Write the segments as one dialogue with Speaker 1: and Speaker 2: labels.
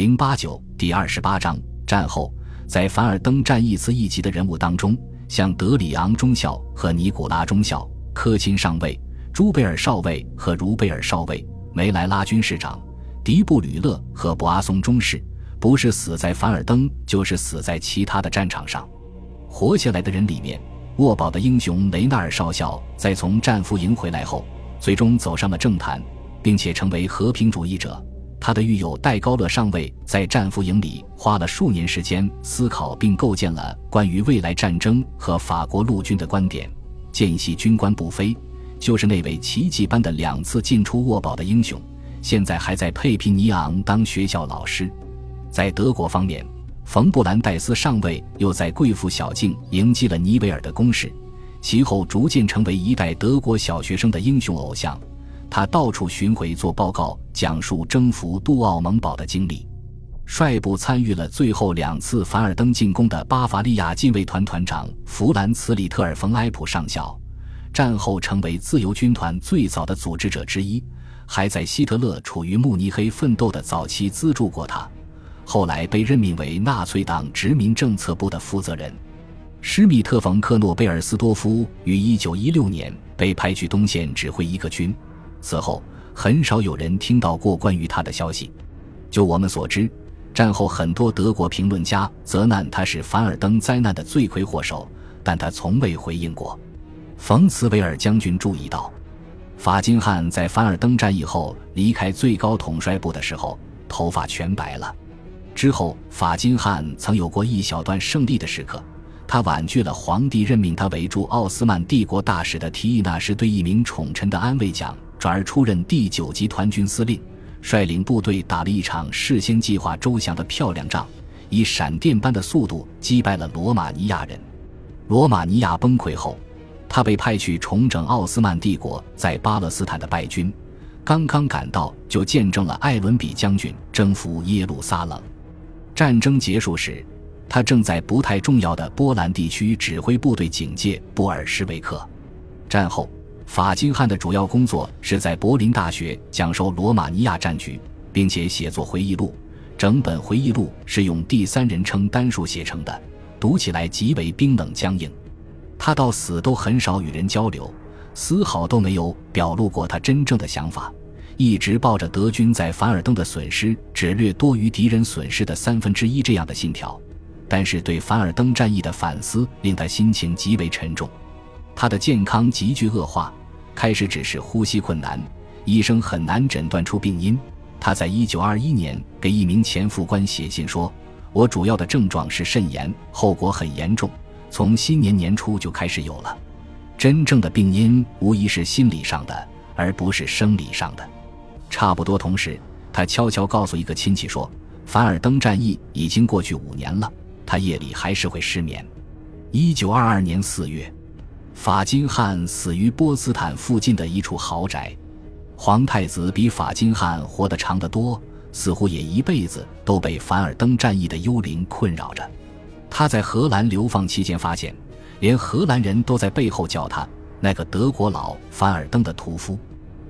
Speaker 1: 零八九第二十八章战后，在凡尔登战役次一级的人物当中，像德里昂中校和尼古拉中校、科钦上尉、朱贝尔少尉和茹贝尔少尉、梅莱拉军士长、迪布吕勒和博阿松中士，不是死在凡尔登，就是死在其他的战场上。活下来的人里面，沃堡的英雄雷纳尔少校在从战俘营回来后，最终走上了政坛，并且成为和平主义者。他的狱友戴高乐上尉在战俘营里花了数年时间思考并构建了关于未来战争和法国陆军的观点。见习军官布菲就是那位奇迹般的两次进出沃堡的英雄，现在还在佩皮尼昂当学校老师。在德国方面，冯布兰代斯上尉又在贵妇小径迎击了尼维尔的攻势，其后逐渐成为一代德国小学生的英雄偶像。他到处巡回做报告，讲述征服杜奥蒙堡的经历。率部参与了最后两次凡尔登进攻的巴伐利亚禁卫团团长弗兰茨·里特尔·冯·埃普上校，战后成为自由军团最早的组织者之一，还在希特勒处于慕尼黑奋斗的早期资助过他。后来被任命为纳粹党殖民政策部的负责人。施密特·冯·克诺贝尔斯多夫于1916年被派去东线指挥一个军。此后，很少有人听到过关于他的消息。就我们所知，战后很多德国评论家责难他是凡尔登灾难的罪魁祸首，但他从未回应过。冯茨维尔将军注意到，法金汉在凡尔登战役后离开最高统帅部的时候，头发全白了。之后，法金汉曾有过一小段胜利的时刻。他婉拒了皇帝任命他为驻奥斯曼帝国大使的提议，那是对一名宠臣的安慰奖。转而出任第九集团军司令，率领部队打了一场事先计划周详的漂亮仗，以闪电般的速度击败了罗马尼亚人。罗马尼亚崩溃后，他被派去重整奥斯曼帝国在巴勒斯坦的败军。刚刚赶到，就见证了艾伦比将军征服耶路撒冷。战争结束时，他正在不太重要的波兰地区指挥部队警戒布尔什维克。战后。法金汉的主要工作是在柏林大学讲授罗马尼亚战局，并且写作回忆录。整本回忆录是用第三人称单数写成的，读起来极为冰冷僵硬。他到死都很少与人交流，丝毫都没有表露过他真正的想法，一直抱着德军在凡尔登的损失只略多于敌人损失的三分之一这样的信条。但是对凡尔登战役的反思令他心情极为沉重，他的健康急剧恶化。开始只是呼吸困难，医生很难诊断出病因。他在一九二一年给一名前副官写信说：“我主要的症状是肾炎，后果很严重，从新年年初就开始有了。真正的病因无疑是心理上的，而不是生理上的。”差不多同时，他悄悄告诉一个亲戚说：“凡尔登战役已经过去五年了，他夜里还是会失眠。”一九二二年四月。法金汉死于波斯坦附近的一处豪宅。皇太子比法金汉活得长得多，似乎也一辈子都被凡尔登战役的幽灵困扰着。他在荷兰流放期间发现，连荷兰人都在背后叫他那个德国佬凡尔登的屠夫。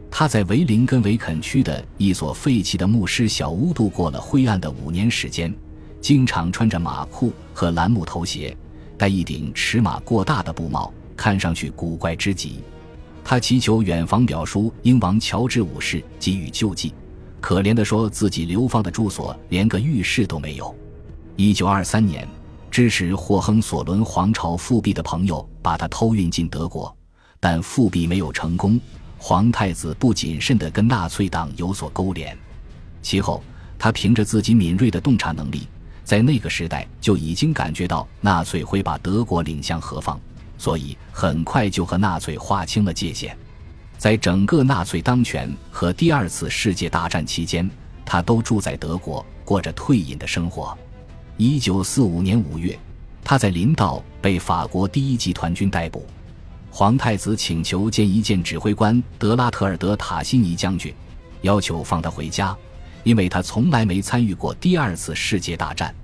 Speaker 1: 他在维林根维肯区的一所废弃的牧师小屋度过了灰暗的五年时间，经常穿着马裤和蓝木头鞋，戴一顶尺码过大的布帽。看上去古怪之极，他祈求远房表叔英王乔治五世给予救济，可怜的说自己流放的住所连个浴室都没有。一九二三年，支持霍亨索伦皇朝复辟的朋友把他偷运进德国，但复辟没有成功。皇太子不谨慎地跟纳粹党有所勾连，其后他凭着自己敏锐的洞察能力，在那个时代就已经感觉到纳粹会把德国领向何方。所以很快就和纳粹划清了界限，在整个纳粹当权和第二次世界大战期间，他都住在德国，过着退隐的生活。一九四五年五月，他在林道被法国第一集团军逮捕，皇太子请求见一见指挥官德拉特尔德塔西尼将军，要求放他回家，因为他从来没参与过第二次世界大战。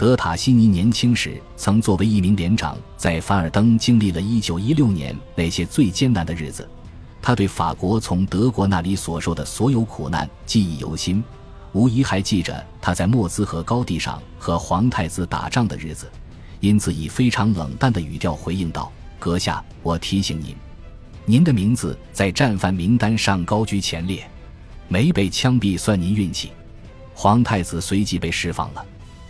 Speaker 1: 德塔西尼年轻时曾作为一名连长，在凡尔登经历了一九一六年那些最艰难的日子。他对法国从德国那里所受的所有苦难记忆犹新。无疑还记着他在莫兹河高地上和皇太子打仗的日子，因此以非常冷淡的语调回应道：“阁下，我提醒您，您的名字在战犯名单上高居前列，没被枪毙算您运气。”皇太子随即被释放了，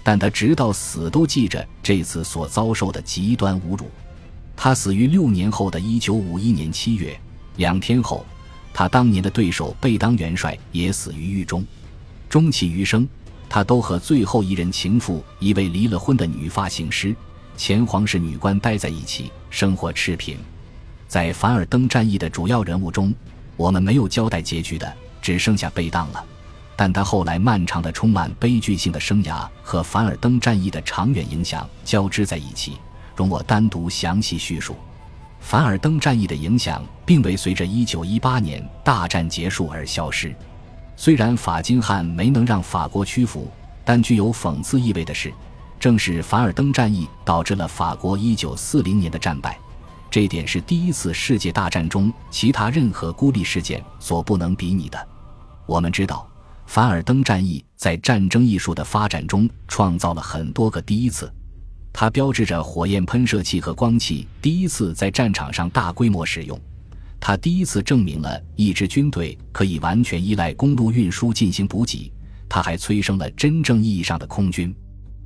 Speaker 1: 但他直到死都记着这次所遭受的极端侮辱。他死于六年后的一九五一年七月，两天后，他当年的对手贝当元帅也死于狱中。终其余生，他都和最后一任情妇一位离了婚的女发型师、前皇室女官待在一起，生活赤贫。在凡尔登战役的主要人物中，我们没有交代结局的，只剩下贝当了。但他后来漫长的、充满悲剧性的生涯和凡尔登战役的长远影响交织在一起，容我单独详细叙述。凡尔登战役的影响并未随着1918年大战结束而消失。虽然法金汉没能让法国屈服，但具有讽刺意味的是，正是凡尔登战役导致了法国1940年的战败。这点是第一次世界大战中其他任何孤立事件所不能比拟的。我们知道，凡尔登战役在战争艺术的发展中创造了很多个第一次，它标志着火焰喷射器和光器第一次在战场上大规模使用。它第一次证明了一支军队可以完全依赖公路运输进行补给。它还催生了真正意义上的空军。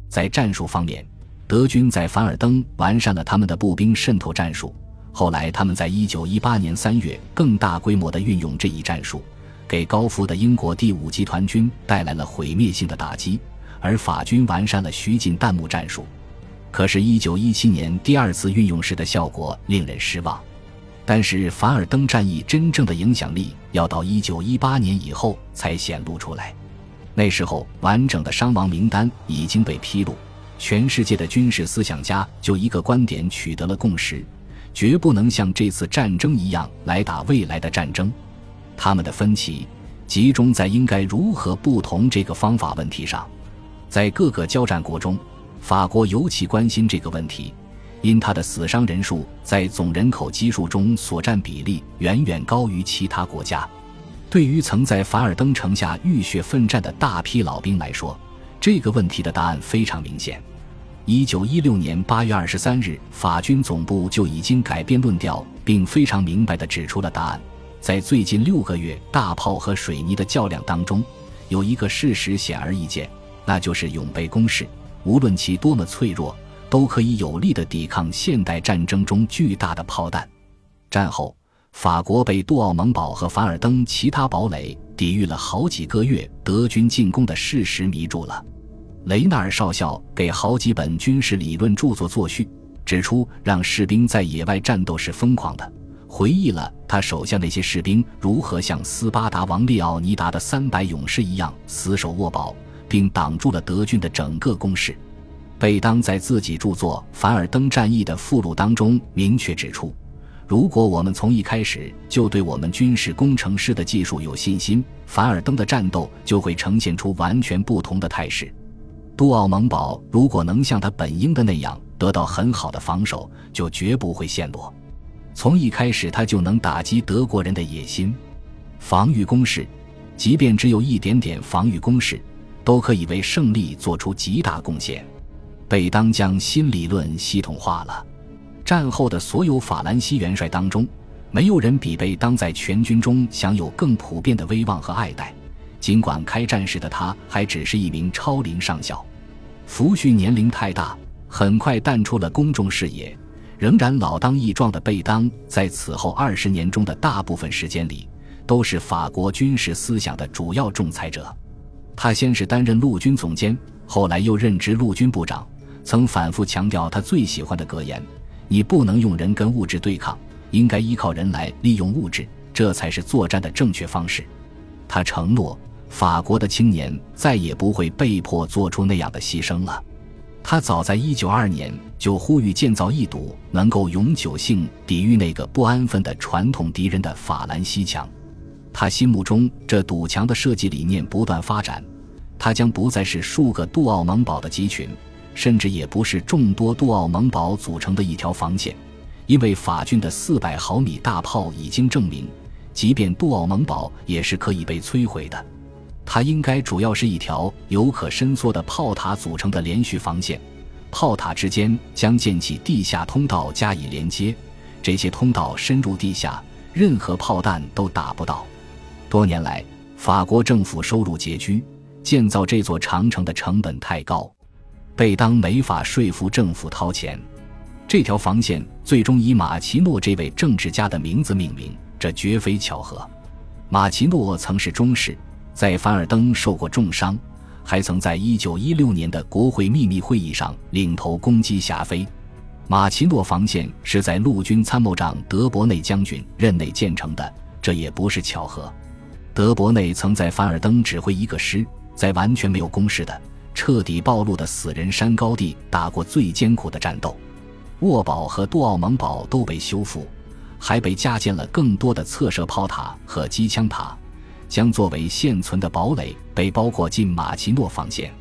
Speaker 1: 在战术方面，德军在凡尔登完善了他们的步兵渗透战术。后来，他们在1918年3月更大规模地运用这一战术，给高伏的英国第五集团军带来了毁灭性的打击。而法军完善了徐进弹幕战术。可是一九一七年第二次运用时的效果令人失望。但是凡尔登战役真正的影响力要到一九一八年以后才显露出来，那时候完整的伤亡名单已经被披露，全世界的军事思想家就一个观点取得了共识：绝不能像这次战争一样来打未来的战争。他们的分歧集中在应该如何不同这个方法问题上，在各个交战国中，法国尤其关心这个问题。因他的死伤人数在总人口基数中所占比例远远高于其他国家，对于曾在凡尔登城下浴血奋战的大批老兵来说，这个问题的答案非常明显。一九一六年八月二十三日，法军总部就已经改变论调，并非常明白地指出了答案。在最近六个月大炮和水泥的较量当中，有一个事实显而易见，那就是永备工事，无论其多么脆弱。都可以有力地抵抗现代战争中巨大的炮弹。战后，法国被杜奥蒙堡和凡尔登其他堡垒抵御了好几个月德军进攻的事实迷住了。雷纳尔少校给好几本军事理论著作作序，指出让士兵在野外战斗是疯狂的，回忆了他手下那些士兵如何像斯巴达王列奥尼达的三百勇士一样死守沃堡，并挡住了德军的整个攻势。贝当在自己著作《凡尔登战役》的附录当中明确指出：“如果我们从一开始就对我们军事工程师的技术有信心，凡尔登的战斗就会呈现出完全不同的态势。杜奥蒙堡如果能像他本应的那样得到很好的防守，就绝不会陷落。从一开始，他就能打击德国人的野心。防御工事，即便只有一点点防御工事，都可以为胜利做出极大贡献。”贝当将新理论系统化了。战后的所有法兰西元帅当中，没有人比贝当在全军中享有更普遍的威望和爱戴。尽管开战时的他还只是一名超龄上校，福煦年龄太大，很快淡出了公众视野。仍然老当益壮的贝当，在此后二十年中的大部分时间里，都是法国军事思想的主要仲裁者。他先是担任陆军总监，后来又任职陆军部长。曾反复强调他最喜欢的格言：“你不能用人跟物质对抗，应该依靠人来利用物质，这才是作战的正确方式。”他承诺，法国的青年再也不会被迫做出那样的牺牲了。他早在1922年就呼吁建造一堵能够永久性抵御那个不安分的传统敌人的法兰西墙。他心目中这堵墙的设计理念不断发展，它将不再是数个杜奥蒙堡的集群。甚至也不是众多杜奥蒙堡组成的一条防线，因为法军的四百毫米大炮已经证明，即便杜奥蒙堡也是可以被摧毁的。它应该主要是一条由可伸缩的炮塔组成的连续防线，炮塔之间将建起地下通道加以连接，这些通道深入地下，任何炮弹都打不到。多年来，法国政府收入拮据，建造这座长城的成本太高，贝当没法说服政府掏钱。这条防线最终以马奇诺这位政治家的名字命名，这绝非巧合。马奇诺曾是中士。在凡尔登受过重伤，还曾在1916年的国会秘密会议上领头攻击霞飞。马奇诺防线是在陆军参谋长德伯内将军任内建成的，这也不是巧合。德伯内曾在凡尔登指挥一个师，在完全没有攻势的、彻底暴露的死人山高地打过最艰苦的战斗。沃堡和杜奥蒙堡都被修复，还被加建了更多的侧射炮塔和机枪塔。将作为现存的堡垒被包括进马奇诺防线。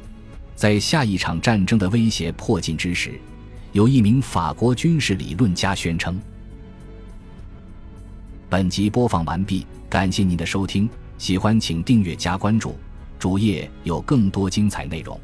Speaker 1: 在下一场战争的威胁迫近之时，有一名法国军事理论家宣称：“本集播放完毕，感谢您的收听，喜欢请订阅加关注，主页有更多精彩内容。”